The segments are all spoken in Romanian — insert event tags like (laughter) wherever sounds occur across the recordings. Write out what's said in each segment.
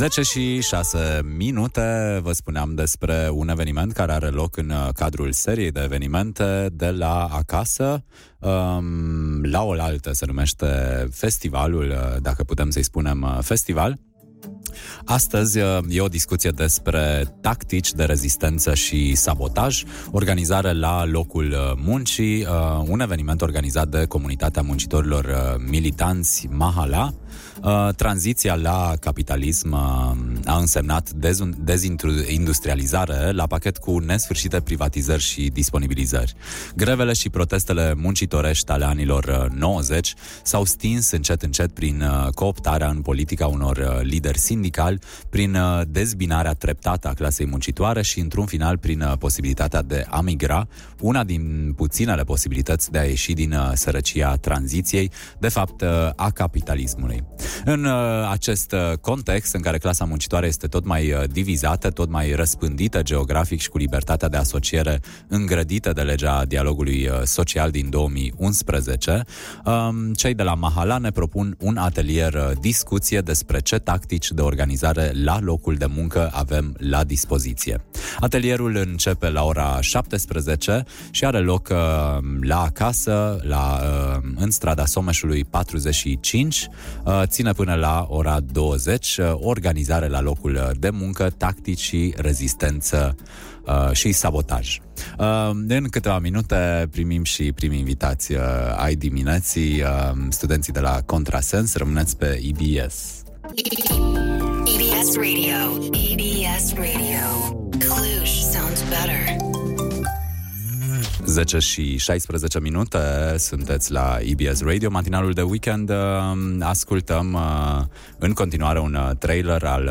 10 și 6 minute. Vă spuneam despre un eveniment care are loc în uh, cadrul seriei de evenimente de la acasă. Um, la oaltă se numește festivalul, uh, dacă putem să-i spunem uh, festival. Astăzi e o discuție despre tactici de rezistență și sabotaj, organizare la locul muncii, un eveniment organizat de comunitatea muncitorilor militanți Mahala, Uh, tranziția la capitalism uh, a însemnat dezindustrializare la pachet cu nesfârșite privatizări și disponibilizări. Grevele și protestele muncitorești ale anilor 90 uh, s-au stins încet încet prin cooptarea în politica unor lideri sindicali, prin dezbinarea treptată a clasei muncitoare și, într-un final, prin posibilitatea de a migra, una din puținele posibilități de a ieși din sărăcia tranziției, de fapt a capitalismului. În uh, acest uh, context în care clasa muncitoare este tot mai uh, divizată, tot mai răspândită geografic și cu libertatea de asociere îngrădită de legea dialogului uh, social din 2011, um, cei de la Mahala ne propun un atelier uh, discuție despre ce tactici de organizare la locul de muncă avem la dispoziție. Atelierul începe la ora 17 și are loc uh, la acasă, la, uh, în strada Someșului 45, uh, ține până la ora 20, uh, organizare la locul de muncă, tactici și rezistență uh, și sabotaj. Uh, în câteva minute primim și primii invitați uh, ai dimineții, uh, studenții de la Contrasens, rămâneți pe EBS. EBS Radio. EBS Radio. Cluj sounds better. 10 și 16 minute sunteți la EBS Radio, matinalul de weekend. Uh, ascultăm uh, în continuare un uh, trailer al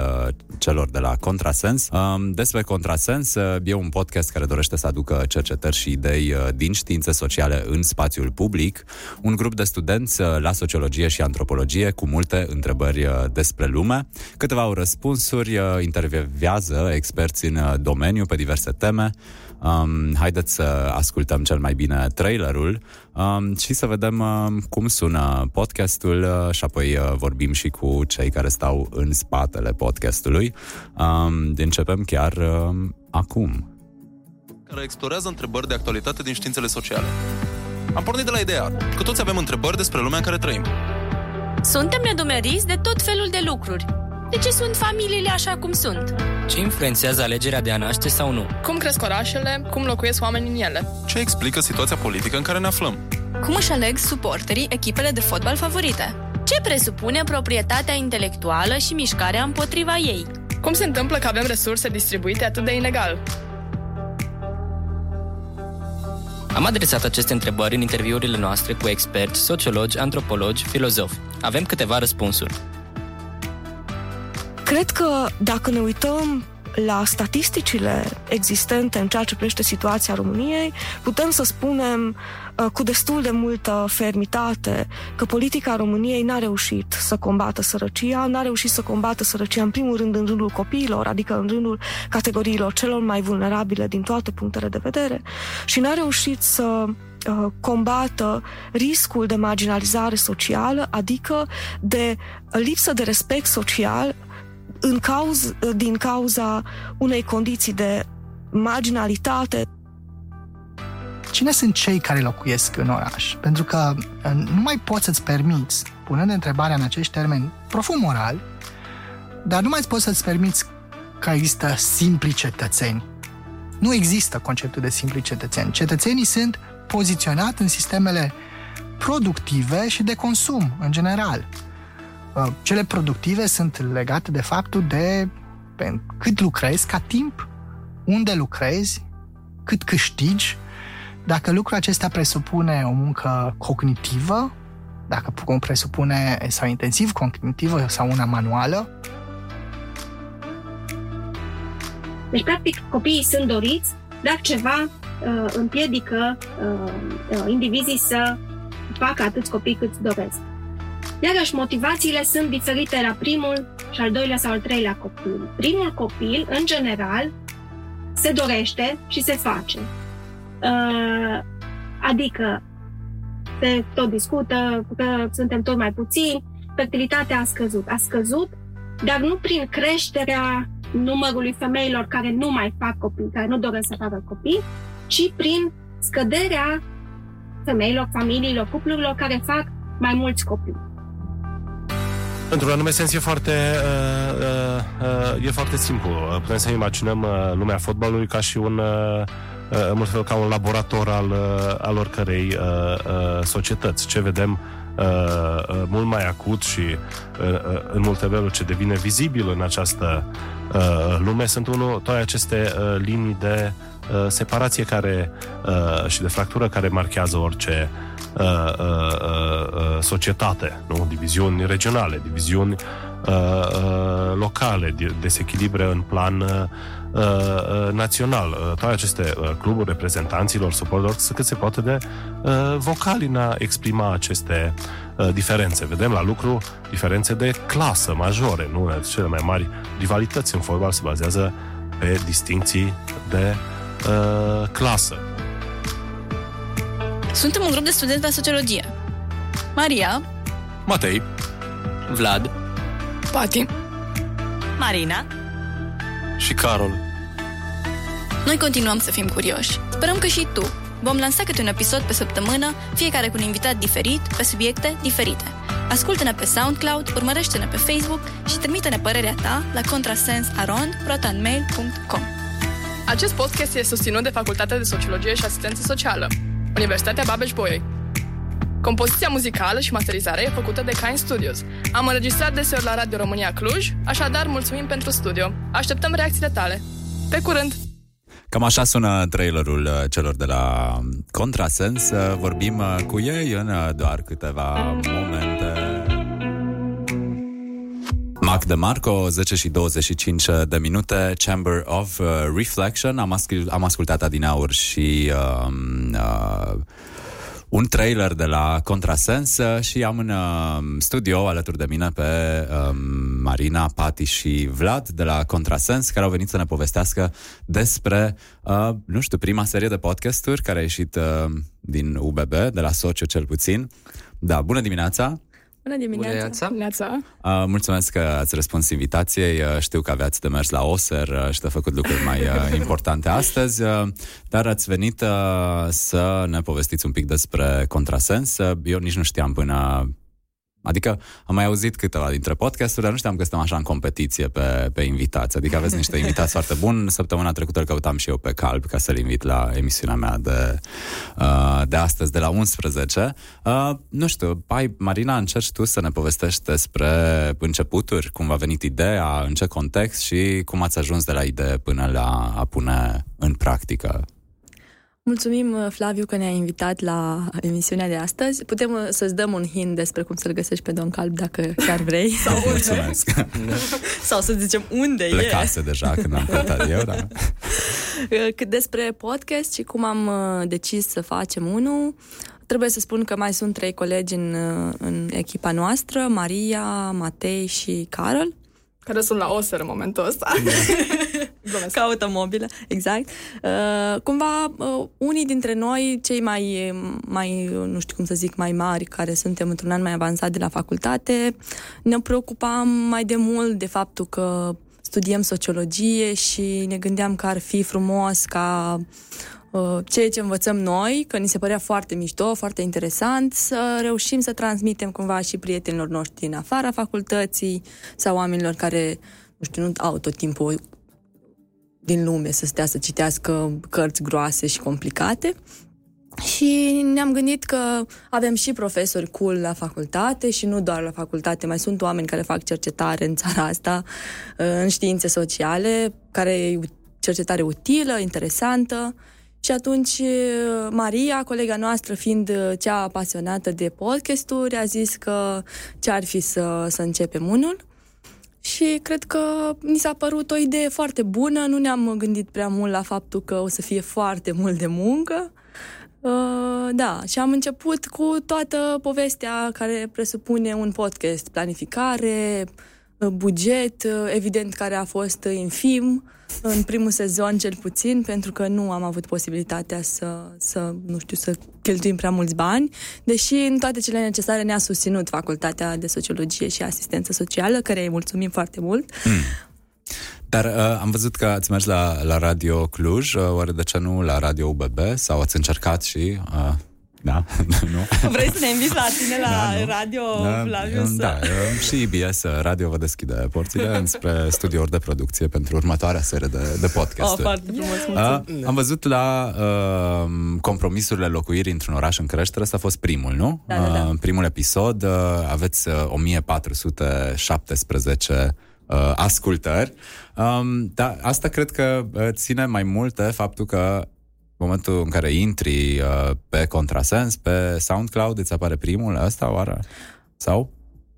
celor de la Contrasens. Despre Contrasens e un podcast care dorește să aducă cercetări și idei din științe sociale în spațiul public. Un grup de studenți la sociologie și antropologie cu multe întrebări despre lume. Câteva au răspunsuri, intervievează experți în domeniu pe diverse teme. Um, haideți să ascultăm cel mai bine trailerul um, și să vedem um, cum sună podcastul uh, și apoi uh, vorbim și cu cei care stau în spatele podcastului. Um, începem chiar um, acum. Care explorează întrebări de actualitate din științele sociale. Am pornit de la ideea că toți avem întrebări despre lumea în care trăim. Suntem nedumeriți de tot felul de lucruri de ce sunt familiile așa cum sunt? Ce influențează alegerea de a naște sau nu? Cum cresc orașele? Cum locuiesc oamenii în ele? Ce explică situația politică în care ne aflăm? Cum își aleg suporterii echipele de fotbal favorite? Ce presupune proprietatea intelectuală și mișcarea împotriva ei? Cum se întâmplă că avem resurse distribuite atât de inegal? Am adresat aceste întrebări în interviurile noastre cu experți, sociologi, antropologi, filozofi. Avem câteva răspunsuri. Cred că dacă ne uităm la statisticile existente în ceea ce privește situația României, putem să spunem uh, cu destul de multă fermitate că politica României n-a reușit să combată sărăcia, n-a reușit să combată sărăcia în primul rând în rândul copiilor, adică în rândul categoriilor celor mai vulnerabile din toate punctele de vedere și n-a reușit să uh, combată riscul de marginalizare socială, adică de lipsă de respect social în cauz, din cauza unei condiții de marginalitate. Cine sunt cei care locuiesc în oraș? Pentru că uh, nu mai poți să-ți permiți, punând întrebarea în acești termeni profund moral, dar nu mai poți să-ți permiți că există simpli cetățeni. Nu există conceptul de simpli cetățeni. Cetățenii sunt poziționați în sistemele productive și de consum, în general. Uh, cele productive sunt legate de faptul de cât lucrezi ca timp, unde lucrezi, cât câștigi, dacă lucrul acesta presupune o muncă cognitivă, dacă presupune sau intensiv cognitivă sau una manuală. Deci, practic, copiii sunt doriți, dar ceva uh, împiedică uh, uh, indivizii să facă atâți copii cât doresc. Iarăși, motivațiile sunt diferite la primul și al doilea sau al treilea copil. Primul copil, în general, se dorește și se face. Uh, adică se tot discută că suntem tot mai puțini, fertilitatea a scăzut. A scăzut dar nu prin creșterea numărului femeilor care nu mai fac copii, care nu doresc să facă copii, ci prin scăderea femeilor, familiilor, cuplurilor care fac mai mulți copii. Într-un anume sens e foarte, uh, uh, uh, e foarte simplu. Putem să imaginăm uh, lumea fotbalului ca și un uh, în mult fel ca un laborator al, al oricărei uh, uh, societăți. Ce vedem uh, uh, mult mai acut și uh, uh, în multe feluri ce devine vizibil în această uh, lume sunt unul, toate aceste uh, linii de uh, separație care uh, și de fractură care marchează orice uh, uh, uh, societate, nu? diviziuni regionale, diviziuni uh, uh, locale, desechilibre în plan uh, Uh, uh, național. Uh, toate aceste uh, cluburi reprezentanților, suporterilor, să cât se poate de uh, vocali în a exprima aceste uh, diferențe. Vedem la lucru diferențe de clasă majore, nu? Cele mai mari rivalități în fotbal se bazează pe distinții de uh, clasă. Suntem un grup de studenți la sociologie. Maria Matei Vlad Pati Marina și Carol. Noi continuăm să fim curioși. Sperăm că și tu. Vom lansa câte un episod pe săptămână, fiecare cu un invitat diferit, pe subiecte diferite. Ascultă-ne pe SoundCloud, urmărește-ne pe Facebook și trimite-ne părerea ta la contrasensaron.protonmail.com Acest podcast este susținut de Facultatea de Sociologie și Asistență Socială, Universitatea Babeș-Bolyai. Compoziția muzicală și masterizarea e făcută de Kind Studios. Am înregistrat deseori la Radio România Cluj, așadar mulțumim pentru studio. Așteptăm reacțiile tale. Pe curând! Cam așa sună trailerul uh, celor de la Contrasens. Uh, vorbim uh, cu ei în doar câteva momente. Mac de Marco, 10 și 25 de minute, Chamber of Reflection. Am, ascult, am ascultat adineauri și uh, uh, un trailer de la Contrasens uh, și am în uh, studio alături de mine pe um, Marina, Pati și Vlad de la Contrasens care au venit să ne povestească despre, uh, nu știu, prima serie de podcasturi care a ieșit uh, din UBB, de la Socio cel puțin. Da, bună dimineața! Bună dimineața! Bună dimineața! Uh, mulțumesc că ați răspuns invitației. Uh, știu că aveați de mers la OSER uh, și de făcut lucruri mai uh, (laughs) importante astăzi, uh, dar ați venit uh, să ne povestiți un pic despre contrasens. Uh, eu nici nu știam până Adică am mai auzit câteva dintre podcasturi, dar nu știam că suntem așa în competiție pe, pe invitați. Adică aveți niște (laughs) invitați foarte buni. Săptămâna trecută îl căutam și eu pe Calb ca să-l invit la emisiunea mea de, uh, de astăzi, de la 11. Uh, nu știu, pai, Marina, încerci tu să ne povestești despre începuturi, cum a venit ideea, în ce context și cum ați ajuns de la idee până la a pune în practică Mulțumim, uh, Flaviu, că ne-ai invitat la emisiunea de astăzi. Putem uh, să-ți dăm un hint despre cum să-l găsești pe Don Calb, dacă chiar vrei. Sau (laughs) Mulțumesc. (laughs) Sau să zicem unde Plecase e. Plecase deja când am cântat eu, da. (laughs) Uh, cât despre podcast și cum am decis să facem unul, trebuie să spun că mai sunt trei colegi în, în echipa noastră, Maria, Matei și Carol. Care sunt la OSER în momentul ăsta. Da. Caută mobilă, exact. Uh, cumva, uh, unii dintre noi, cei mai, mai, nu știu cum să zic, mai mari, care suntem într-un an mai avansat de la facultate, ne preocupam mai de mult de faptul că studiem sociologie și ne gândeam că ar fi frumos ca uh, ceea ce învățăm noi, că ni se părea foarte mișto, foarte interesant, să reușim să transmitem cumva și prietenilor noștri din afara facultății sau oamenilor care, nu știu, nu au tot timpul din lume să stea să citească cărți groase și complicate. Și ne-am gândit că avem și profesori cool la facultate și nu doar la facultate, mai sunt oameni care fac cercetare în țara asta, în științe sociale, care e cercetare utilă, interesantă. Și atunci Maria, colega noastră, fiind cea apasionată de podcasturi, a zis că ce ar fi să, să începem unul. Și cred că ni s-a părut o idee foarte bună, nu ne-am gândit prea mult la faptul că o să fie foarte mult de muncă. Uh, da, și am început cu toată povestea care presupune un podcast, planificare, buget, evident care a fost infim, în primul sezon cel puțin, pentru că nu am avut posibilitatea să, să, nu știu, să cheltuim prea mulți bani, deși în toate cele necesare ne-a susținut Facultatea de Sociologie și Asistență Socială, care îi mulțumim foarte mult. Mm. Dar uh, am văzut că ați mers la, la Radio Cluj, uh, oare de ce nu la Radio UBB? Sau ați încercat și... Uh, da, (laughs) nu. (laughs) Vrei să ne inviți la tine la da, radio, da, Flavius? Da, și IBS Radio vă deschide porțile (laughs) spre studiouri de producție pentru următoarea serie de, de podcast. Oh, foarte frumos, uh, Am văzut la uh, compromisurile locuirii într-un oraș în creștere, ăsta a fost primul, nu? Da, da, da. Uh, primul episod, uh, aveți uh, 1417 uh, ascultări. Um, dar asta cred că uh, ține mai mult de faptul că momentul în care intri uh, pe contrasens, pe SoundCloud, îți apare primul ăsta, oară? Sau?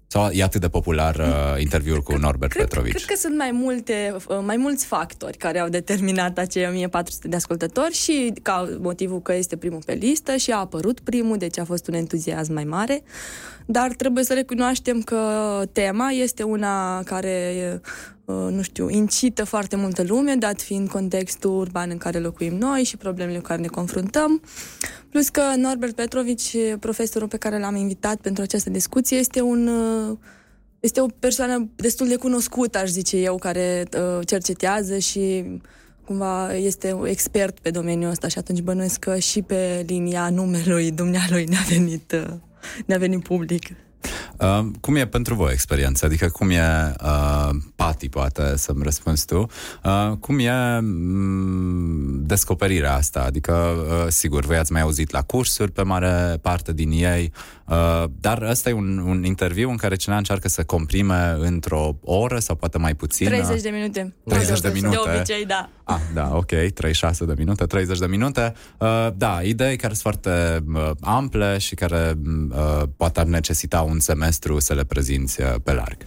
Sau e atât de popular uh, interviul cu Norbert cred, Petrovici? Cred că sunt mai, multe, uh, mai mulți factori care au determinat acei 1400 de ascultători și ca motivul că este primul pe listă și a apărut primul, deci a fost un entuziasm mai mare. Dar trebuie să recunoaștem că tema este una care Uh, nu știu, incită foarte multă lume, dat fiind contextul urban în care locuim noi și problemele cu care ne confruntăm. Plus că Norbert Petrovici, profesorul pe care l-am invitat pentru această discuție, este un uh, este o persoană destul de cunoscută, aș zice eu, care uh, cercetează și cumva este expert pe domeniul ăsta și atunci bănuiesc că și pe linia numelui dumnealui ne-a venit, uh, ne-a venit public. Uh, cum e pentru voi experiența? Adică cum e, uh, Pati poate să-mi răspunzi tu, uh, cum e mm, descoperirea asta? Adică, uh, sigur, voi ați mai auzit la cursuri pe mare parte din ei, uh, dar ăsta e un, un interviu în care cineva încearcă să comprime într-o oră sau poate mai puțin. 30 de minute. 30 de minute. De obicei, da. Ah, da, ok, 36 de minute, 30 de minute. Uh, da, idei care sunt foarte uh, ample și care uh, poate ar necesita un semestru să le prezinți uh, pe larg.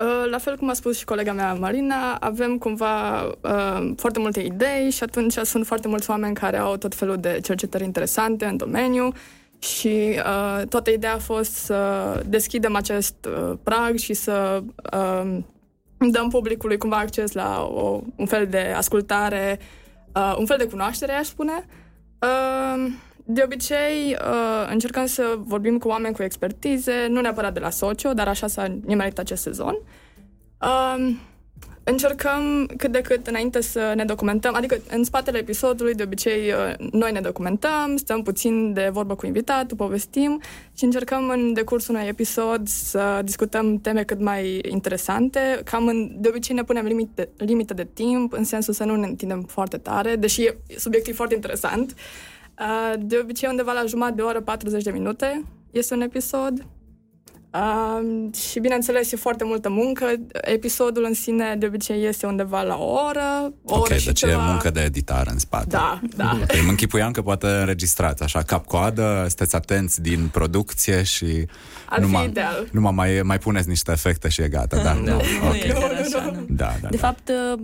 Uh, la fel cum a spus și colega mea Marina, avem cumva uh, foarte multe idei și atunci sunt foarte mulți oameni care au tot felul de cercetări interesante în domeniu și uh, toată ideea a fost să deschidem acest uh, prag și să uh, dăm publicului cumva acces la o, un fel de ascultare, uh, un fel de cunoaștere, aș spune. Uh, de obicei, uh, încercăm să vorbim cu oameni cu expertize, nu neapărat de la socio, dar așa s-a nimerit acest sezon. Uh, încercăm cât de cât înainte să ne documentăm, adică în spatele episodului de obicei uh, noi ne documentăm, stăm puțin de vorbă cu invitatul, povestim și încercăm în decursul unui episod să discutăm teme cât mai interesante. Cam în, de obicei ne punem limite, limite de timp, în sensul să nu ne întindem foarte tare, deși e subiectiv foarte interesant. Uh, de obicei undeva la jumătate de oră, 40 de minute este un episod. Uh, și bineînțeles e foarte multă muncă. Episodul în sine de obicei este undeva la o oră, o Ok, oră și deci ceva. e muncă de editare în spate. Da, da. Ok, mă închipuiam că poate înregistrați așa cap-coadă, sunteți atenți din producție și Ar fi numai, ideal. numai mai, mai puneți niște efecte și e gata. Da, Nu, nu, nu ok. e chiar așa, nu. Da, da, De da. fapt, uh,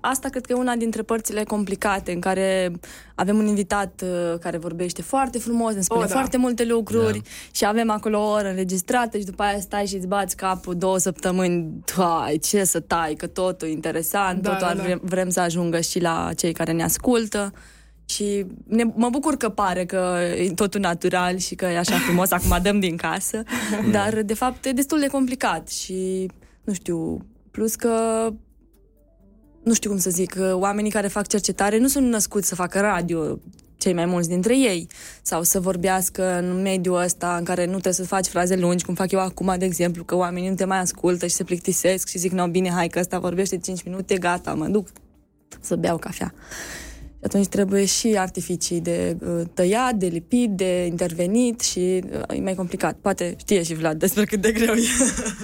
asta cred că e una dintre părțile complicate în care avem un invitat uh, care vorbește foarte frumos, ne spune Oh, da. foarte multe lucruri și avem acolo o oră înregistrată și după aia stai și îți bați capul două săptămâni, tai, ce să tai, că totul e interesant, Da, totul da, ar da. vrem, vrem să ajungă și la cei care ne ascultă. Și ne, mă bucur că pare că e totul natural și că e așa frumos, acum dăm din casă, (laughs) dar de fapt e destul de complicat și, nu știu, plus că nu știu cum să zic, oamenii care fac cercetare nu sunt născuți să facă radio, cei mai mulți dintre ei, sau să vorbească în mediul ăsta în care nu trebuie să faci fraze lungi, cum fac eu acum, de exemplu, că oamenii nu te mai ascultă și se plictisesc și zic, no, bine, hai că ăsta vorbește 5 minute, gata, mă duc să beau cafea. Și atunci trebuie și artificii de uh, tăiat, de lipit, de intervenit și uh, e mai complicat. Poate știe și Vlad despre cât de greu e.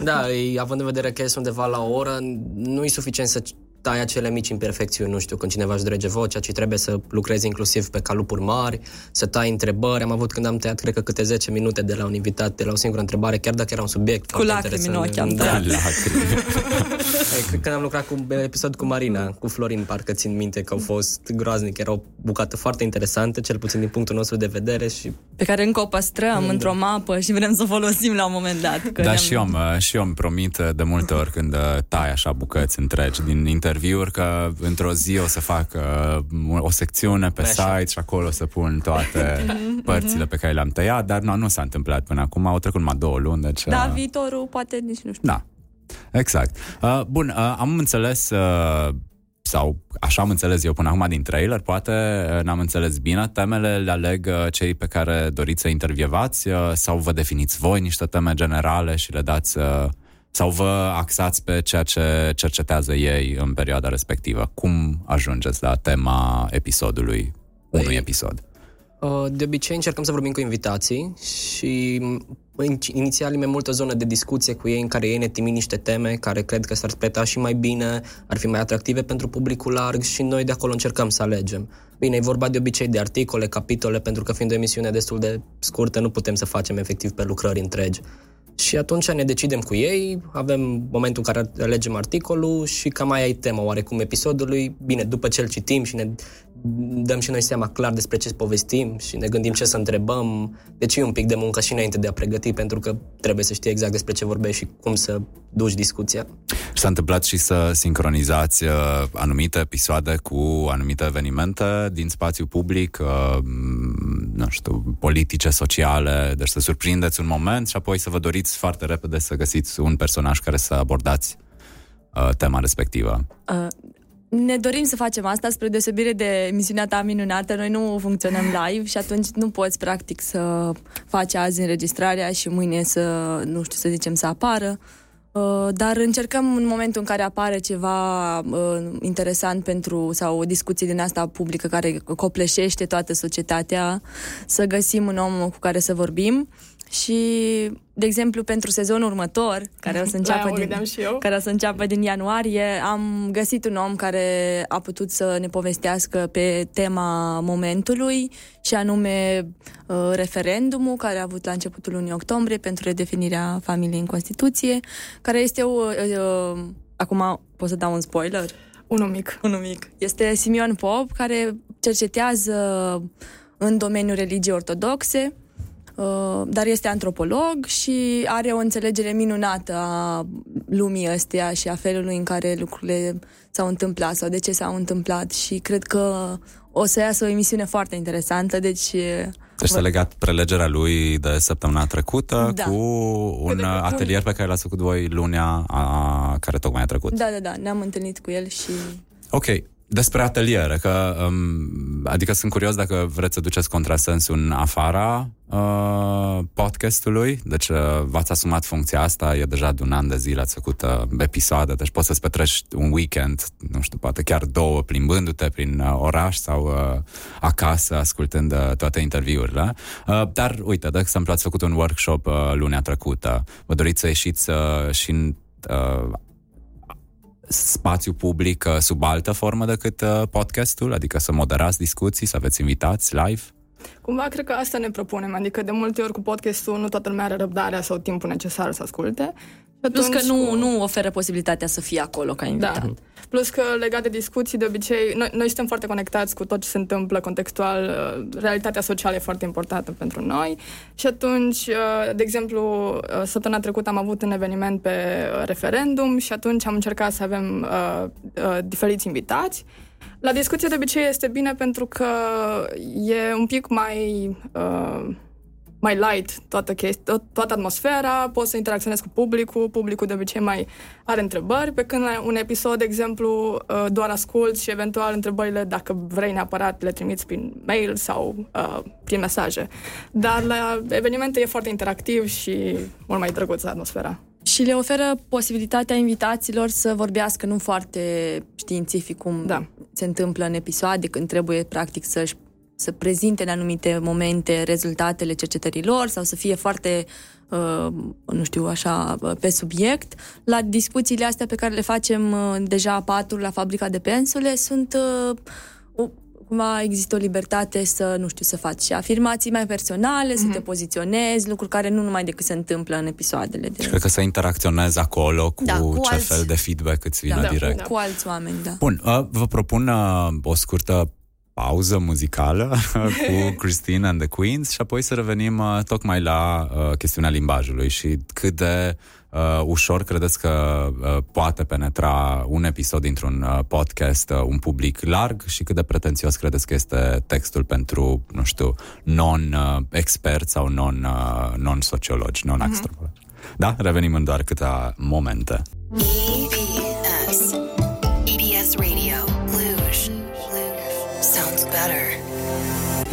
Da, e, având în vedere că este undeva la o oră, nu e suficient să tai acele mici imperfecțiuni, nu știu, când cineva își drege vocea, ci trebuie să lucrezi inclusiv pe calupuri mari, să tai întrebări. Am avut când am tăiat, cred că câte 10 minute de la un invitat, de la o singură întrebare, chiar dacă era un subiect Cu lacrimi în ochi am da. Da, (laughs) Când am lucrat cu episod cu Marina, cu Florin, parcă țin minte că au fost groaznic, era o bucată foarte interesantă, cel puțin din punctul nostru de vedere și Pe care încă o păstrăm Da. într-o mapă și vrem să o folosim la un moment dat. Că Da, ne-am- și eu, îmi, și eu îmi promit uh, de multe ori când uh, tai așa bucăți întregi din interviuri că într-o zi o să fac uh, o secțiune pe Așa. site și acolo o să pun toate (laughs) părțile pe care le-am tăiat, dar nu, nu s-a întâmplat până acum, au trecut numai două luni, deci... Da, uh, viitorul poate nici nu știu. Da, exact. Uh, bun, uh, am înțeles, uh, sau așa am înțeles eu până acum din trailer, poate uh, n-am înțeles bine, temele le aleg uh, cei pe care doriți să intervievați uh, sau vă definiți voi niște teme generale și le dați... Uh, sau vă axați pe ceea ce cercetează ei în perioada respectivă. Cum ajungeți la tema episodului, unui episod? Uh, De obicei încercăm să vorbim cu invitații și în- inițial e mai multă zonă de discuție cu ei în care ei ne trimit niște teme care cred că s-ar preta și mai bine, ar fi mai atractive pentru publicul larg și noi de acolo încercăm să alegem. Bine, e vorba de obicei de articole, capitole, pentru că fiind o emisiune destul de scurtă, nu putem să facem efectiv pe lucrări întregi. Și atunci ne decidem cu ei, avem momentul în care alegem articolul și cam mai ai tema oarecum episodului. Bine, după ce îl citim și ne dăm și noi seama clar despre ce povestim și ne gândim ce să întrebăm. Deci e un pic de muncă și înainte de a pregăti, pentru că trebuie să știi exact despre ce vorbești și cum să duci discuția. Și s-a întâmplat și să sincronizați uh, anumite episoade cu anumite evenimente din spațiu public, uh, m, nu știu, politice, sociale, deci să surprindeți un moment și apoi să vă doriți foarte repede să găsiți un personaj care să abordați uh, tema respectivă. Uh, ne dorim să facem asta spre deosebire de emisiunea ta minunată. Noi nu funcționăm live și atunci nu poți practic să faci azi înregistrarea și mâine să, nu știu, să zicem să apară. Uh, dar încercăm în momentul în care apare ceva uh, interesant pentru sau o discuție din asta publică care copleșește toată societatea, să găsim un om cu care să vorbim și, de exemplu, pentru sezonul următor, care o să La (laughs) înceapă aia mă din, gândeam și eu. care o să înceapă din ianuarie, am găsit un om care a putut să ne povestească pe tema momentului și anume uh, referendumul care a avut la începutul lunii octombrie pentru redefinirea familiei în Constituție, care este o... Uh, acum pot să dau un spoiler? Unul mic. Unul mic. Este Simion Pop, care cercetează în domeniul religiei ortodoxe, uh, dar este antropolog și are o înțelegere minunată a lumii ăsteia și a felului în care lucrurile s-au întâmplat sau de ce s-au întâmplat și cred că o să iasă o emisiune foarte interesantă, deci... Deci s-a legat prelegerea lui de săptămâna trecută Da. cu un de- uh, cu- atelier pe care l-ați făcut voi lunea a, care tocmai a trecut. Da, da, da, ne-am întâlnit cu el și... Ok, despre ateliere, că, um, adică sunt curios dacă vreți să duceți contrasensul în afara uh, podcastului, deci uh, v-ați asumat funcția asta, e deja de un an de zile, ați făcut uh, episoade, deci poți să-ți petreci un weekend, nu știu, poate chiar două, plimbându-te prin uh, oraș sau uh, acasă, ascultând uh, toate interviurile. Uh, dar, uite, de exemplu, ați făcut un workshop uh, lunea trecută, vă doriți să ieșiți uh, și în uh, spațiu public uh, sub altă formă decât uh, podcastul, adică să moderați discuții, să aveți invitați live? Cumva cred că asta ne propunem, adică de multe ori cu podcastul nu toată lumea are răbdarea sau timpul necesar să asculte. Și Plus că atunci nu, cu- nu oferă posibilitatea să fie acolo ca invitat. Da. Plus că legat de discuții, de obicei, noi, noi suntem foarte conectați cu tot ce se întâmplă contextual, uh, realitatea socială e foarte importantă pentru noi și atunci, uh, de exemplu, uh, săptămâna trecută am avut un eveniment pe uh, referendum și atunci am încercat să avem uh, uh, diferiți invitați. La discuție de obicei este bine pentru că e un pic mai... Uh, mai light toată, chesti- tot, toată atmosfera, poți să interacționezi cu publicul, publicul de obicei mai are întrebări, pe când la un episod, de exemplu, uh, doar asculți și eventual întrebările, dacă vrei neapărat, le trimiți prin mail sau uh, prin mesaje. Dar la evenimente e foarte interactiv și mult mai drăguță atmosfera. Și le oferă posibilitatea invitaților să vorbească nu foarte științific cum Da. se întâmplă în episoade, când trebuie practic să-și să prezinte în anumite momente rezultatele cercetărilor sau să fie foarte uh, nu știu, așa, pe subiect. La discuțiile astea pe care le facem uh, deja patru la fabrica de pensule sunt uh, cumva există o libertate să, nu știu, să faci și afirmații mai personale, mm-hmm. să te mhm. poziționezi, lucruri care nu numai decât se întâmplă în episoadele. De... Și cred că să interacționezi acolo cu, da, cu ce alți... fel de feedback îți vine da, direct. Da, cu alți oameni, da. Bun, uh, vă propun uh, o scurtă pauză muzicală (laughs) cu Christine and the Queens și apoi să revenim uh, tocmai la uh, chestiunea limbajului și cât de uh, ușor credeți că uh, poate penetra un episod dintr-un uh, podcast uh, un public larg și cât de pretențios credeți că este textul pentru, nu știu, non-experți sau non, uh, non-sociologi, non-antropologi. Mm-hmm. Da? Revenim în doar câteva momente. EBS. EBS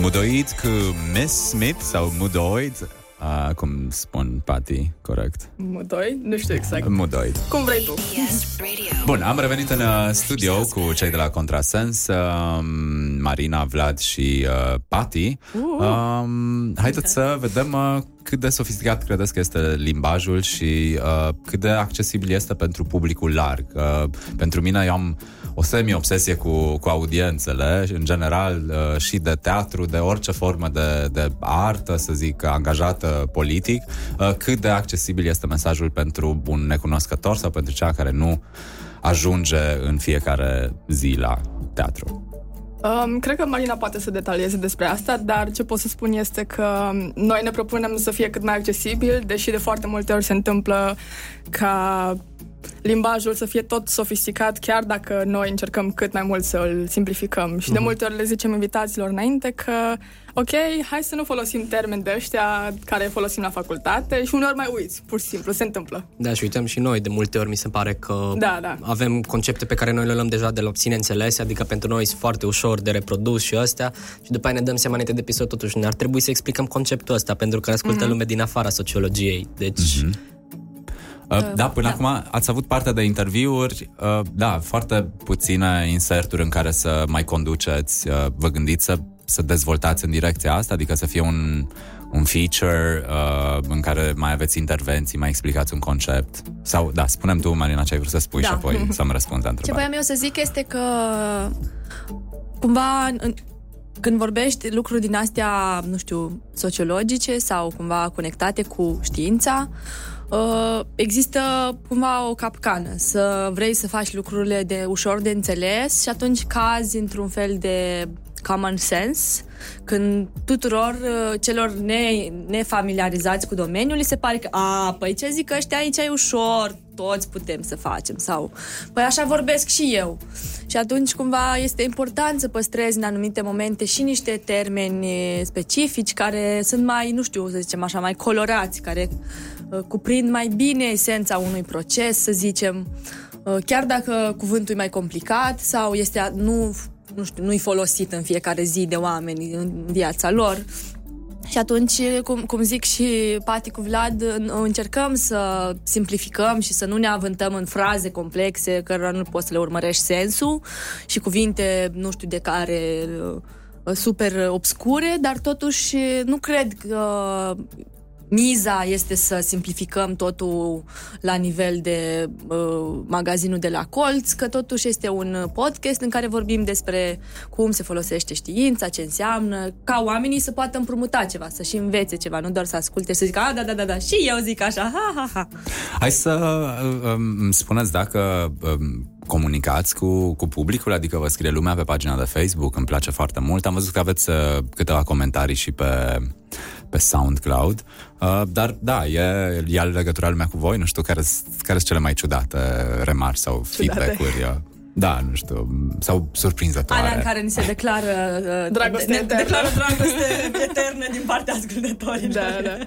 Mudoid cu Miss Smith sau Mudoid, uh, cum spun Pati, corect? Mudoid? Nu știu exact. Mudoid. Cum vrei tu. Bun, am revenit în uh, studio cu cei de la Contrasens, uh, Marina, Vlad și uh, Pati. Uh, um, haideți să vedem uh, cât de sofisticat credeți că este limbajul și uh, cât de accesibil este pentru publicul larg. Uh, pentru mine, eu am o semi-obsesie cu, cu audiențele, în general uh, și de teatru, de orice formă de, de artă, să zic, angajată politic, uh, cât de accesibil este mesajul pentru un necunoscător sau pentru cea care nu ajunge în fiecare zi la teatru. Um, cred că Marina poate să detalieze despre asta, dar ce pot să spun este că noi ne propunem să fie cât mai accesibil, deși de foarte multe ori se întâmplă ca limbajul să fie tot sofisticat, chiar dacă noi încercăm cât mai mult să îl simplificăm. Și mm-hmm. de mhm. multe ori le zicem invitaților înainte că, ok, hai să nu folosim termeni de ăștia care folosim la facultate și uneori mai uiți, pur și simplu, se întâmplă. Da, și uităm și noi, de multe ori mi se pare că da, da. avem concepte pe care noi le luăm deja de la sine înțelese, adică pentru noi sunt foarte ușor de reprodus și astea și după aia ne dăm seama înainte de episod totuși ne ar trebui să explicăm conceptul ăsta pentru că ascultă mm-hmm. lume din afara sociologiei. Deci mm-hmm Uh, uh, da, până da. acum ați avut parte de interviuri, uh, da, foarte puține inserturi în care să mai conduceți, uh, vă gândiți să, să dezvoltați în direcția asta, adică să fie un, un feature uh, în care mai aveți intervenții, mai explicați un concept? Sau, da, spunem tu, Marina, ce ai vrut să spui da. și apoi (laughs) să-mi răspunzi la întrebare. Ce voiam eu să zic este că cumva în, când vorbești lucruri din astea, nu știu, sociologice sau cumva conectate cu știința, uh, există cumva o capcană, să vrei să faci lucrurile de ușor de înțeles și atunci cazi într-un fel de common sense, când tuturor uh, celor ne, nefamiliarizați cu domeniul li se pare că, a, păi ce zic ăștia aici e ușor, toți putem să facem, sau, păi așa vorbesc și eu. Și atunci, cumva, este important să păstrezi în anumite momente și niște termeni specifici care sunt mai, nu știu, să zicem așa, mai colorați, care uh, cuprind mai bine esența unui proces, să zicem, uh, chiar dacă cuvântul e mai complicat sau este nu nu știu, nu-i folosit în fiecare zi de oameni în viața lor. Și atunci, cum, cum zic și Pati cu Vlad, încercăm să simplificăm și să nu ne avântăm în fraze complexe cărora nu poți să le urmărești sensul și cuvinte, nu știu, de care uh, super obscure, dar totuși nu cred că miza este să simplificăm totul la nivel de uh, magazinul de la colț, că totuși este un podcast în care vorbim despre cum se folosește știința, ce înseamnă, ca oamenii să poată împrumuta ceva, să-și învețe ceva, nu doar să asculte și să zică, a, da, da, da, da, și eu zic așa, ha, ha, ha. Hai să uh, um, spuneți dacă um, comunicați cu, cu publicul, adică vă scrie lumea pe pagina de Facebook, îmi place foarte mult. Am văzut că aveți uh, câteva comentarii și pe, pe SoundCloud, uh, dar da, e, e legătura lumea cu voi, nu știu care sunt cele mai ciudate remarci sau feedback-uri. Uh, da, nu știu, sau surprinzătoare. Alea în care ni se declară uh, dragoste, ne, declară dragoste eternă din partea ascultătorilor. Da, da.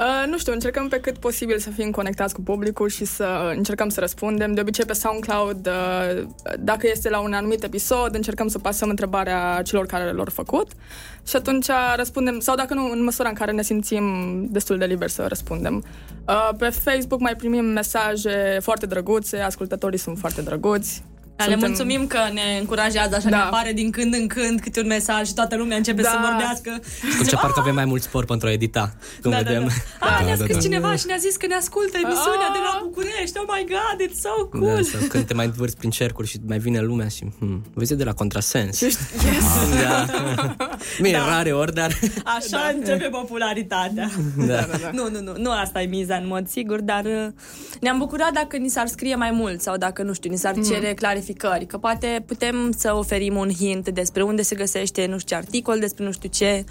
Uh, nu știu, încercăm pe cât posibil să fim conectați cu publicul și să încercăm să răspundem. De obicei pe SoundCloud, uh, dacă este la un anumit episod, încercăm să pasăm întrebarea celor care l-au făcut și atunci răspundem, sau dacă nu, în măsura în care ne simțim destul de liber să răspundem. Uh, pe Facebook mai primim mesaje foarte drăguțe, ascultătorii sunt foarte drăguți, Dar le mulțumim că ne încurajează așa, da. ne apare din când în când câte un mesaj și toată lumea începe Da. să vorbească. Cum ce parcă avem mai mult spor pentru a edita, când Da, da, vedem. (laughs) da. A, ne-a da, scris da. cineva și ne-a zis că ne ascultă emisiunea de la București. Oh my god, it's so cool. Da, sau când te mai învârți prin cercuri și mai vine lumea și hmm, vezi de la contrasens. Yes. Da. Bine, da. rare ori, dar... Așa da. începe popularitatea. Da. Da, da, da. Nu, nu, nu, nu asta e miza în mod sigur, dar uh, ne-am bucurat dacă ni s-ar scrie mai mult sau dacă, nu știu, ni s-ar Mm. cere clarificări, că poate putem să oferim un hint despre unde se găsește, nu știu ce articol, despre nu știu ce,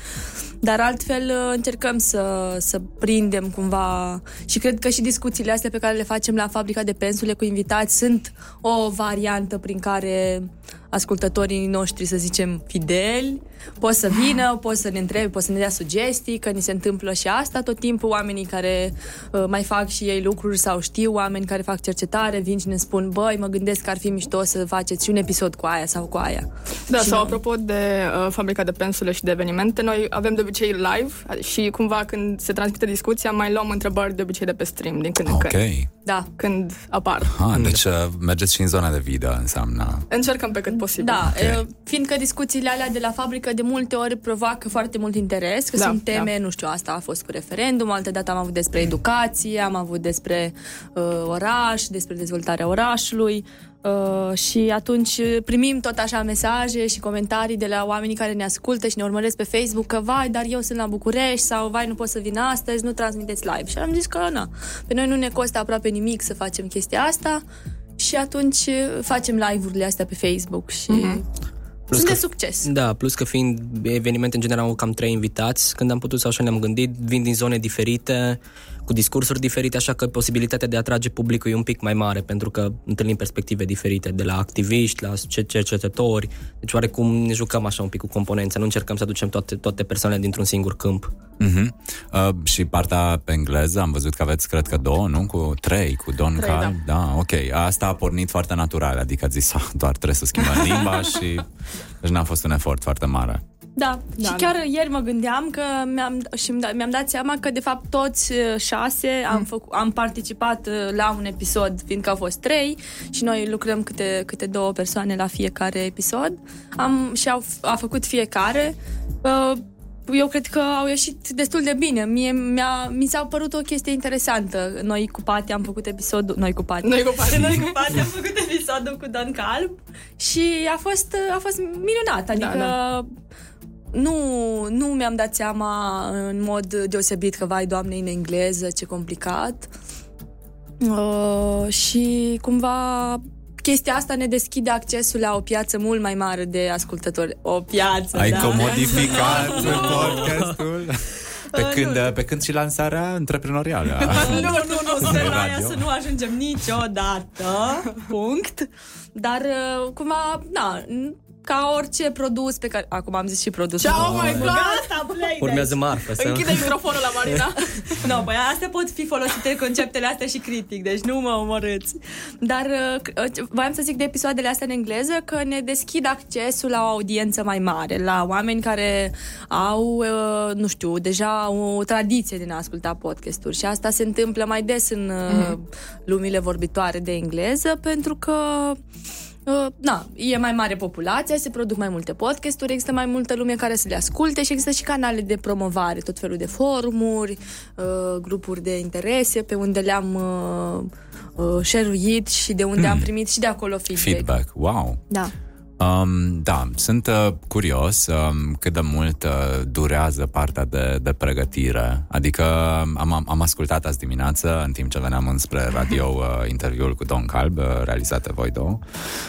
dar altfel uh, încercăm să, să prindem cumva. Și cred că și discuțiile astea pe care le facem la fabrica de pensule cu invitați sunt o variantă prin care ascultătorii noștri, să zicem, fideli, pot să vină, pot să ne întrebe, pot să ne dea sugestii, că ni se întâmplă și asta tot timpul, oamenii care uh, mai fac și ei lucruri sau știu oameni care fac cercetare, vin și ne spun, băi, mă gândesc că ar fi mișto să faceți și un episod cu aia sau cu aia. Da, și sau noi- apropo de uh, fabrica de pensule și de evenimente, noi avem de obicei live și cumva când se transmite discuția mai luăm întrebări de obicei de pe stream din când în Ok. când. Da. Când apar. Ha, deci uh, mergeți și în zona de video, înseamnă. Încercăm pe cât posibil. Da, okay. fiindcă discuțiile alea de la fabrică de multe ori provoacă foarte mult interes, că Da, sunt teme, da. nu știu, asta a fost cu referendum, altă dată am avut despre educație, am avut despre uh, oraș, despre dezvoltarea orașului uh, și atunci primim tot așa mesaje și comentarii de la oamenii care ne ascultă și ne urmăresc pe Facebook că vai, dar eu sunt la București sau vai, nu pot să vin astăzi, nu transmiteți live. Și am zis că na, pe noi nu ne costă aproape nimic să facem chestia asta și atunci facem live-urile astea pe Facebook și mm-hmm. Sunt de succes. Da, plus că fiind evenimente în general au cam trei invitați, când am putut sau așa ne-am gândit, vin din zone diferite, cu discursuri diferite, așa că posibilitatea de a atrage publicul e un pic mai mare, pentru că întâlnim perspective diferite, de la activiști, la ce- cercetători, deci oarecum ne jucăm așa un pic cu componența, nu încercăm să aducem toate, toate persoanele dintr-un singur câmp. Uh-huh. Uh, și partea pe engleză, am văzut că aveți, cred că două, nu? Cu trei, cu Don Trei, Cal. Da, ok. Asta a pornit foarte natural, adică ați zis, "Ah, doar trebuie să schimbăm limba (laughs) și... Deci n-a fost un efort foarte mare. Da, Da, și chiar ieri mă gândeam că mi-am, și mi-am dat- mi-am dat seama că de fapt toți uh, șase am, făcu, am participat uh, la un episod, fiindcă au fost trei și noi lucrăm câte, câte două persoane la fiecare episod. Am, și au, a făcut fiecare. Uh, eu cred că au ieșit destul de bine. Mie, mi-a, mi s-a părut o chestie interesantă. Noi cu Pati am făcut episodul... Noi cu Pati. Noi cu Pati. (laughs) Noi cu Pati am făcut episodul cu Don Calb și a fost, a fost minunat. Adică da. Nu, nu mi-am dat seama în mod deosebit că, vai, doamne, în engleză, ce complicat. Uh, și cumva chestia asta ne deschide accesul la o piață mult mai mare de ascultători. O piață, Ai da. comodificat (laughs) podcastul? Pe Uh, când, nu. pe când și lansarea antreprenorială. (laughs) nu, nu, nu, sper la aia Radio. să nu ajungem niciodată. (laughs) Punct. Dar uh, cumva, na, ca orice produs pe care... Acum am zis și produs. Ciao, my God! Gata, play de Urmează aici. marfă. Să... Închide microfonul la Marina. (laughs) Nu, băi, astea pot fi folosite conceptele astea și critic, deci nu mă omorâți. Dar uh, c- uh, voiam să zic de episoadele astea în engleză că ne deschid accesul la o audiență mai mare, la oameni care au, uh, nu știu, deja o tradiție din a asculta podcasturi și asta se întâmplă mai des în uh, lumile vorbitoare de engleză pentru că Uh, na, e mai mare populația, se produc mai multe podcasturi, există mai multă lume care să le asculte și există și canale de promovare, tot felul de forumuri, uh, grupuri de interese pe unde le-am uh, uh, share-uit și de unde am primit și de acolo feedback. Feedback, wow. Da. Um, da, sunt uh, curios um, cât de mult uh, durează partea de, de pregătire. Adică am, am- am ascultat azi dimineață, în timp ce veneam înspre radio, (laughs) uh, interviul cu Don Calb, uh, realizat de voi două.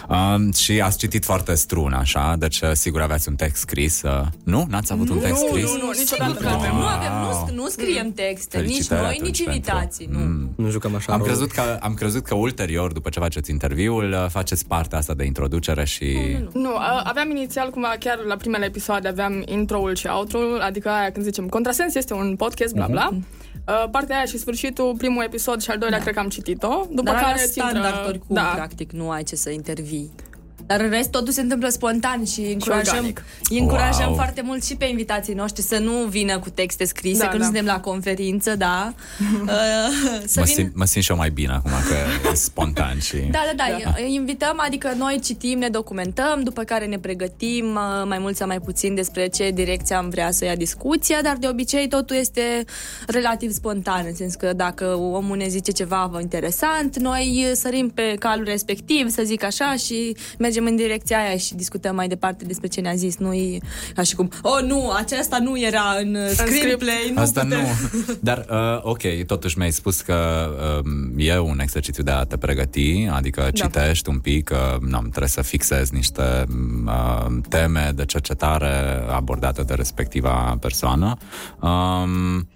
Um, și ați citit foarte strun, așa, deci uh, sigur aveați un text scris. Uh, nu? N-ați avut un text nu, scris? nu, nu, niciodată Sigur că nu avem. nu, avem, nu, nu scriem texte, nici Felicitări noi, atunci nici pentru- invitații. Nu. Mm. Nu jucăm așa Am rău. crezut, că, am crezut că ulterior, după ce faceți interviul, uh, faceți partea asta de introducere și... Nu, a- aveam inițial cumva chiar la primele episoade aveam intro-ul și outro-ul, adică aia când zicem contrasens este un podcast, bla bla. Uh, Partea aia și sfârșitul, primul episod și al doilea, cred că am citit-o. După Dar care care ți intră- standard oricum, da, practic, nu ai ce să intervii. Dar în rest totul se întâmplă spontan și încurajăm, organic. îi încurajăm Wow. foarte mult și pe invitații noștri să nu vină cu texte scrise Da, când da. suntem la conferință, da. (laughs) Uh, să Mă vină... simt, mă simt și eu mai bine acum că e spontan și... (laughs) Da, da, da, îi invităm, adică noi citim, ne documentăm, după care ne pregătim uh, mai mult sau mai puțin despre ce direcție am vrea să ia discuția, dar de obicei totul este relativ spontan, în sens că dacă omul ne zice ceva interesant, noi sărim pe calul respectiv, să zic așa, și mergem în direcția aia și discutăm mai departe despre ce ne-a zis. Nu ca și cum, oh nu, aceasta nu era în uh, screenplay, nu Asta putem. nu. (laughs) Dar, uh, ok, totuși mi-ai spus că um, e un exercițiu de a te pregăti, adică Da. citești un pic, că n-am, trebuie să fixezi niște uh, teme de cercetare abordate de respectiva persoană. Um,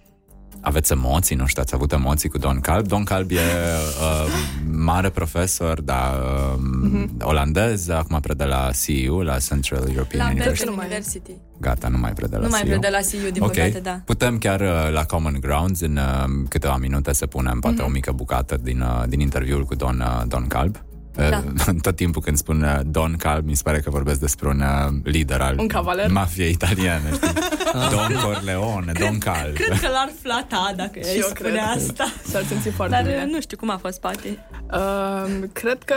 aveți emoții, nu știu, ați avut emoții cu Don Calb. Don Calb e uh, mare profesor, dar uh, Mhm. olandez, acum predă la CEU, la Central European La University. Berkeley University. Gata, nu mai predă la Nu mai CEU. predă la CEU, din Ok. păcate, da. Putem chiar uh, la Common Grounds în uh, câteva minute să punem poate Mhm. o mică bucată din, uh, din interviul cu Don, uh, Don Calb. Da. Uh, (laughs) Tot timpul când spun uh, Don Calb, mi se pare că vorbesc despre un uh, lider al Un cavaler. mafiei italiene. știi? Don Corleone, Don Calb. Cred că l-ar flata dacă Și îi eu spune cred. asta. (laughs) S-ar simți foarte Dar bine. nu știu cum a fost, Pati. Uh, cred că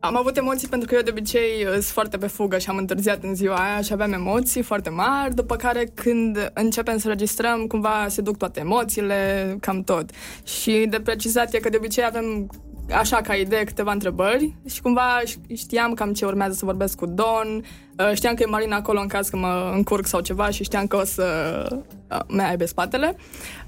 am avut emoții pentru că eu de obicei uh, sunt foarte pe fugă și am întârziat în ziua aia și aveam emoții foarte mari, după care când începem să registrăm, cumva se duc toate emoțiile, cam tot. Și de precizat e că de obicei avem așa ca idee câteva întrebări. Și cumva știam cam ce urmează să vorbesc cu Don, uh, știam că e Marina acolo în caz că mă încurc sau ceva și știam că o să uh, mi aibă spatele.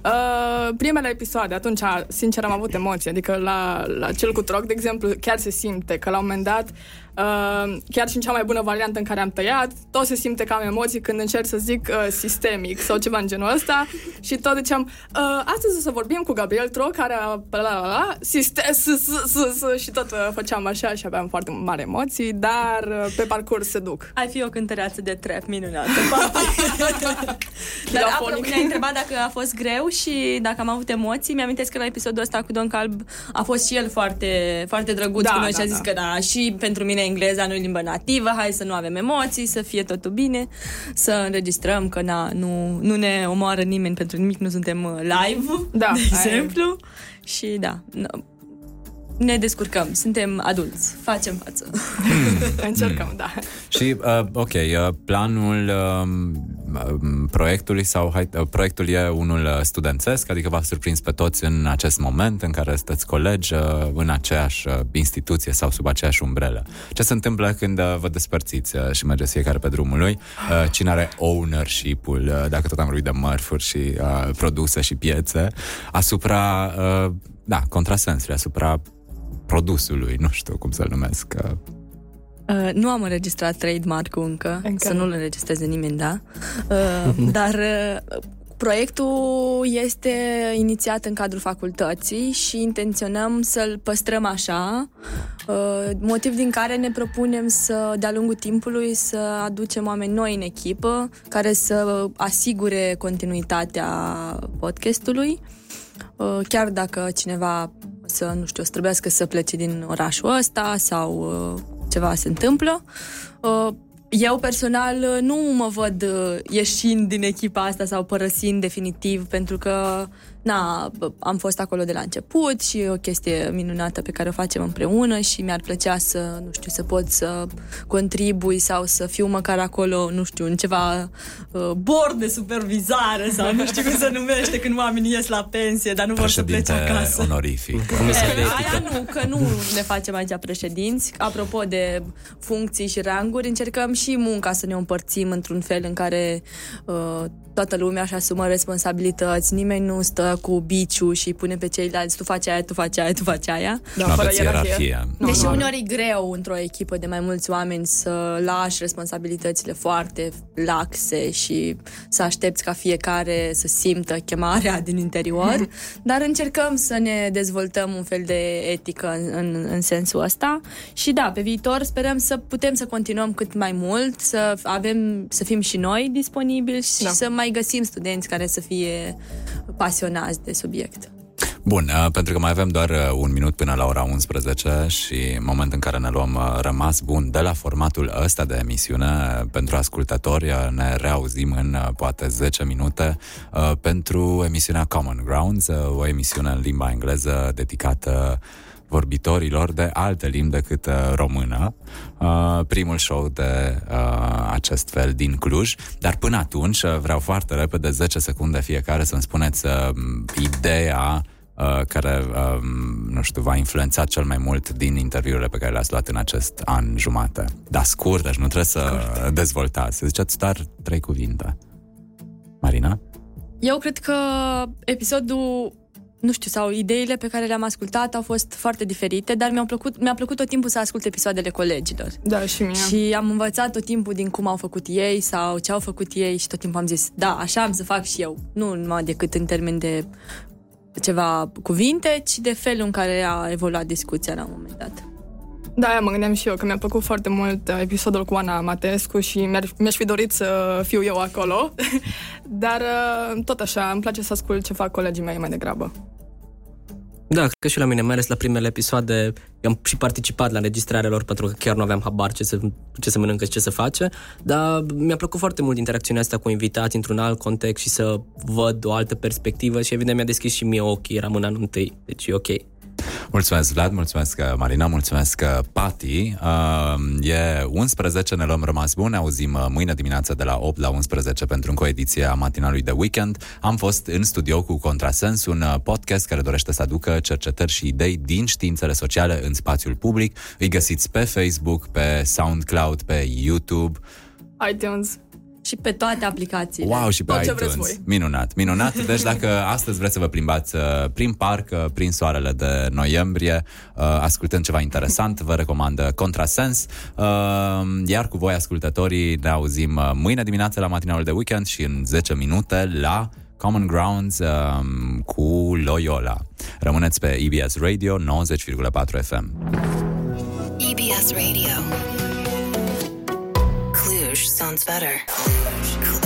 Uh, primele episoade, atunci, sincer, am avut emoții, adică la, la cel cu troc, de exemplu, chiar se simte că la un moment dat, uh, chiar și în cea mai bună variantă în care am tăiat, tot se simte că am emoții când încerc să zic uh, sistemic sau ceva în genul ăsta și tot ziceam, uh, astăzi o să vorbim cu Gabriel Troc, care a... La, la, la, la, siste- s, s, s, s, și tot uh, făceam așa și aveam foarte mari emoții, dar uh, pe parcurs se duc. Ai fi o cântăreață de trap minunată, (laughs) (laughs) Dar apropo, Filafonic. ne-ai întrebat dacă a fost greu și dacă am avut emoții. Mi-amintesc că la episodul ăsta cu Don Calb a fost și el foarte, foarte drăguț Da, cu noi da, și a zis da. că da, și pentru mine engleza nu e limbă nativă, hai să nu avem emoții, să fie totul bine, să înregistrăm că na, nu, nu ne omoară nimeni pentru nimic, nu suntem uh, live, Da, de aia e. exemplu. Și da, n- ne descurcăm, suntem adulți, facem față. (laughs) Încercăm, da. Și, uh, ok, uh, planul um, um, proiectului sau hai, uh, proiectul e unul uh, studențesc, adică v-a surprins pe toți în acest moment în care sunteți colegi uh, în aceeași uh, instituție sau sub aceeași umbrelă. Ce se întâmplă când uh, vă despărțiți uh, și mergeți fiecare pe drumul lui? Uh, cine are ownership-ul, uh, dacă tot am vorbit de mărfuri și uh, produse și piețe, asupra, uh, da, contrasensului, asupra produsului, nu știu cum să-l numesc, uh, Uh, nu am înregistrat trademark-ul încă, Încă să nu. nu-l înregistreze nimeni, da. Uh, (laughs) dar uh, proiectul este inițiat în cadrul facultății și intenționăm să-l păstrăm așa, uh, motiv din care ne propunem să, de-a lungul timpului, să aducem oameni noi în echipă care să asigure continuitatea podcastului. Uh, chiar dacă cineva să, nu știu, să trebuiască să plece din orașul ăsta sau uh, ceva se întâmplă. Uh, eu personal uh, nu mă văd uh, ieșind din echipa asta sau părăsind definitiv pentru că na, bă, am fost acolo de la început și e o chestie minunată pe care o facem împreună și mi-ar plăcea să, nu știu, să pot să contribui sau să fiu măcar acolo, nu știu, în ceva uh, board de supervizare sau nu știu cum se numește când oamenii ies la pensie, dar nu vor să plece președinte acasă. onorific. Comisia de Eh, etică. Aia nu, că nu ne facem aici președinți. Apropo de funcții și ranguri, încercăm și munca să ne o împărțim într-un fel în care uh, toată lumea își asumă responsabilități, nimeni nu stă cu biciu și pune pe ceilalți tu faci aia, tu faci aia, tu faci aia. Da, Nu fără aveți ierarhie. Nu, Deși nu avem. uneori e greu într-o echipă de mai mulți oameni să lași responsabilitățile foarte laxe și să aștepți ca fiecare să simtă chemarea din interior, (laughs) dar încercăm să ne dezvoltăm un fel de etică în, în, în sensul ăsta și da, pe viitor sperăm să putem să continuăm cât mai mult, să avem, să fim și noi disponibili și Da. să mai găsim studenți care să fie pasionați de subiect. Bun, uh, pentru că mai avem doar uh, un minut până la ora 11 și moment în care ne luăm uh, rămas bun de la formatul ăsta de emisiune pentru ascultători, ne reauzim în poate 10 minute pentru emisiunea Common Grounds, o emisiune în limba engleză dedicată vorbitorilor de alte limbi decât uh, română. Uh, primul show de uh, acest fel din Cluj. Dar până atunci uh, vreau foarte repede, 10 secunde fiecare, să-mi spuneți uh, ideea uh, care, uh, nu știu, v-a influențat cel mai mult din interviurile pe care le-ați luat în acest an jumate. Da, scurt, deci nu trebuie să scurt. dezvoltați. Să ziceți doar trei cuvinte. Marina? Eu cred că episodul nu știu, sau ideile pe care le-am ascultat au fost foarte diferite, dar mi-a plăcut, mi-a plăcut tot timpul să ascult episoadele colegilor. Da, și mie. Și am învățat tot timpul din cum au făcut ei sau ce au făcut ei și tot timpul am zis, da, așa am să fac și eu. Nu numai decât în termen de ceva cuvinte, ci de felul în care a evoluat discuția la un moment dat. Da, mă gândeam și eu că mi-a plăcut foarte mult uh, episodul cu Ana Matescu și mi-aș fi dorit să fiu eu acolo, (laughs) dar uh, tot așa, îmi place să ascult ce fac colegii mei mai degrabă. Da, cred că și la mine, mai ales la primele episoade, eu am și participat la înregistrarea lor pentru că chiar nu aveam habar ce să, ce să mănâncă și ce să face, dar mi-a plăcut foarte mult interacțiunea asta cu invitați într-un alt context și să văd o altă perspectivă și evident mi-a deschis și mie ochii, eram în anul întâi, deci e ok. Mulțumesc, Vlad, mulțumesc, uh, Marina, mulțumesc, uh, Pati. Uh, e 11, ne luăm rămas bun, ne auzim uh, mâine dimineață de la 8 la 11 pentru încă o ediție a matinalului de weekend. Am fost în studio cu Contrasens, un podcast care dorește să aducă cercetări și idei din științele sociale în spațiul public. Îi găsiți pe Facebook, pe SoundCloud, pe YouTube, iTunes și pe toate aplicațiile. Wow, și pe Tot iTunes. Minunat, minunat. (laughs) Deci dacă astăzi vreți să vă plimbați uh, prin parc, uh, prin soarele de noiembrie, uh, ascultând ceva interesant, vă recomand Contrasens. Iar cu voi, ascultătorii, ne auzim mâine dimineață la matinalul de weekend și în 10 minute la Common Grounds um, cu Loyola. Rămâneți pe EBS Radio 90,4 FM. EBS Radio. sounds better.